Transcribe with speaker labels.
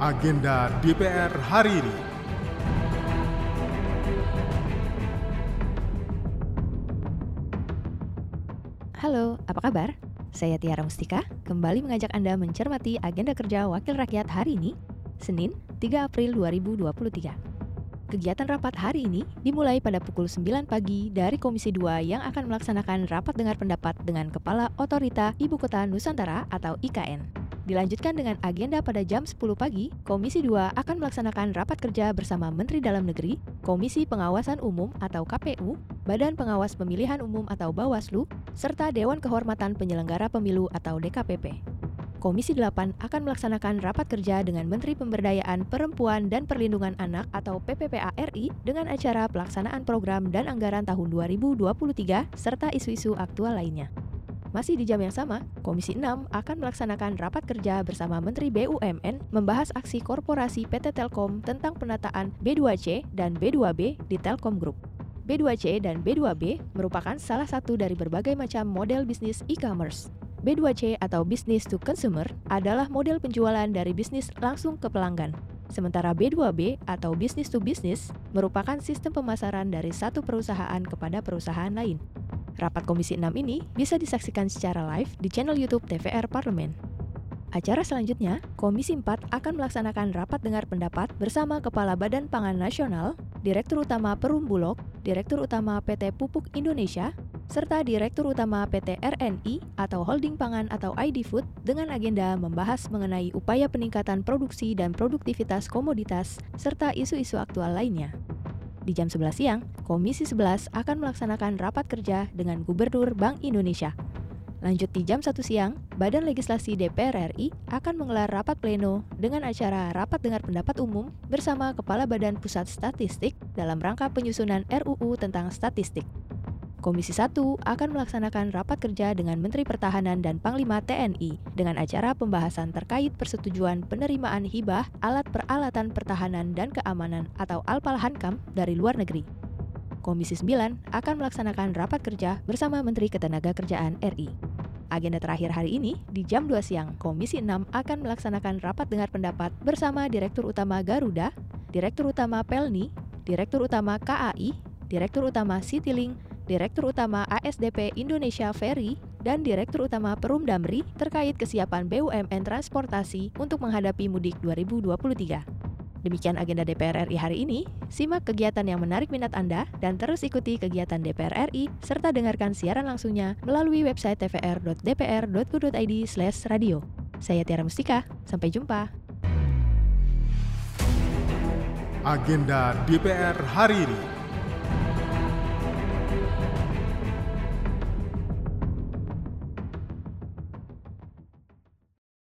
Speaker 1: agenda DPR hari ini.
Speaker 2: Halo, apa kabar? Saya Tiara Mustika, kembali mengajak Anda mencermati agenda kerja Wakil Rakyat hari ini, Senin, 3 April 2023. Kegiatan rapat hari ini dimulai pada pukul 9 pagi dari Komisi 2 yang akan melaksanakan rapat dengar pendapat dengan Kepala Otorita Ibu Kota Nusantara atau IKN. Dilanjutkan dengan agenda pada jam 10 pagi, Komisi 2 akan melaksanakan rapat kerja bersama Menteri Dalam Negeri, Komisi Pengawasan Umum atau KPU, Badan Pengawas Pemilihan Umum atau Bawaslu, serta Dewan Kehormatan Penyelenggara Pemilu atau DKPP. Komisi 8 akan melaksanakan rapat kerja dengan Menteri Pemberdayaan Perempuan dan Perlindungan Anak atau PPPA RI dengan acara pelaksanaan program dan anggaran tahun 2023 serta isu-isu aktual lainnya. Masih di jam yang sama, Komisi 6 akan melaksanakan rapat kerja bersama Menteri BUMN membahas aksi korporasi PT Telkom tentang penataan B2C dan B2B di Telkom Group. B2C dan B2B merupakan salah satu dari berbagai macam model bisnis e-commerce. B2C atau business to consumer adalah model penjualan dari bisnis langsung ke pelanggan. Sementara B2B atau business to business merupakan sistem pemasaran dari satu perusahaan kepada perusahaan lain. Rapat Komisi 6 ini bisa disaksikan secara live di channel YouTube TVR Parlemen. Acara selanjutnya, Komisi 4 akan melaksanakan rapat dengar pendapat bersama Kepala Badan Pangan Nasional, Direktur Utama Perum Bulog, Direktur Utama PT Pupuk Indonesia, serta Direktur Utama PT RNI atau Holding Pangan atau ID Food dengan agenda membahas mengenai upaya peningkatan produksi dan produktivitas komoditas serta isu-isu aktual lainnya. Di jam 11 siang, Komisi 11 akan melaksanakan rapat kerja dengan Gubernur Bank Indonesia. Lanjut di jam 1 siang, Badan Legislasi DPR RI akan menggelar rapat pleno dengan acara rapat dengar pendapat umum bersama Kepala Badan Pusat Statistik dalam rangka penyusunan RUU tentang statistik. Komisi 1 akan melaksanakan rapat kerja dengan Menteri Pertahanan dan Panglima TNI dengan acara pembahasan terkait persetujuan penerimaan hibah alat peralatan pertahanan dan keamanan atau Alpalhankam dari luar negeri. Komisi 9 akan melaksanakan rapat kerja bersama Menteri Ketenagakerjaan RI. Agenda terakhir hari ini, di jam 2 siang, Komisi 6 akan melaksanakan rapat dengar pendapat bersama Direktur Utama Garuda, Direktur Utama Pelni, Direktur Utama KAI, Direktur Utama Citylink, Direktur Utama ASDP Indonesia Ferry, dan Direktur Utama Perum Damri terkait kesiapan BUMN Transportasi untuk menghadapi mudik 2023. Demikian agenda DPR RI hari ini. Simak kegiatan yang menarik minat Anda dan terus ikuti kegiatan DPR RI serta dengarkan siaran langsungnya melalui website tvr.dpr.go.id/radio. Saya Tiara Mustika, sampai jumpa.
Speaker 1: Agenda DPR hari ini.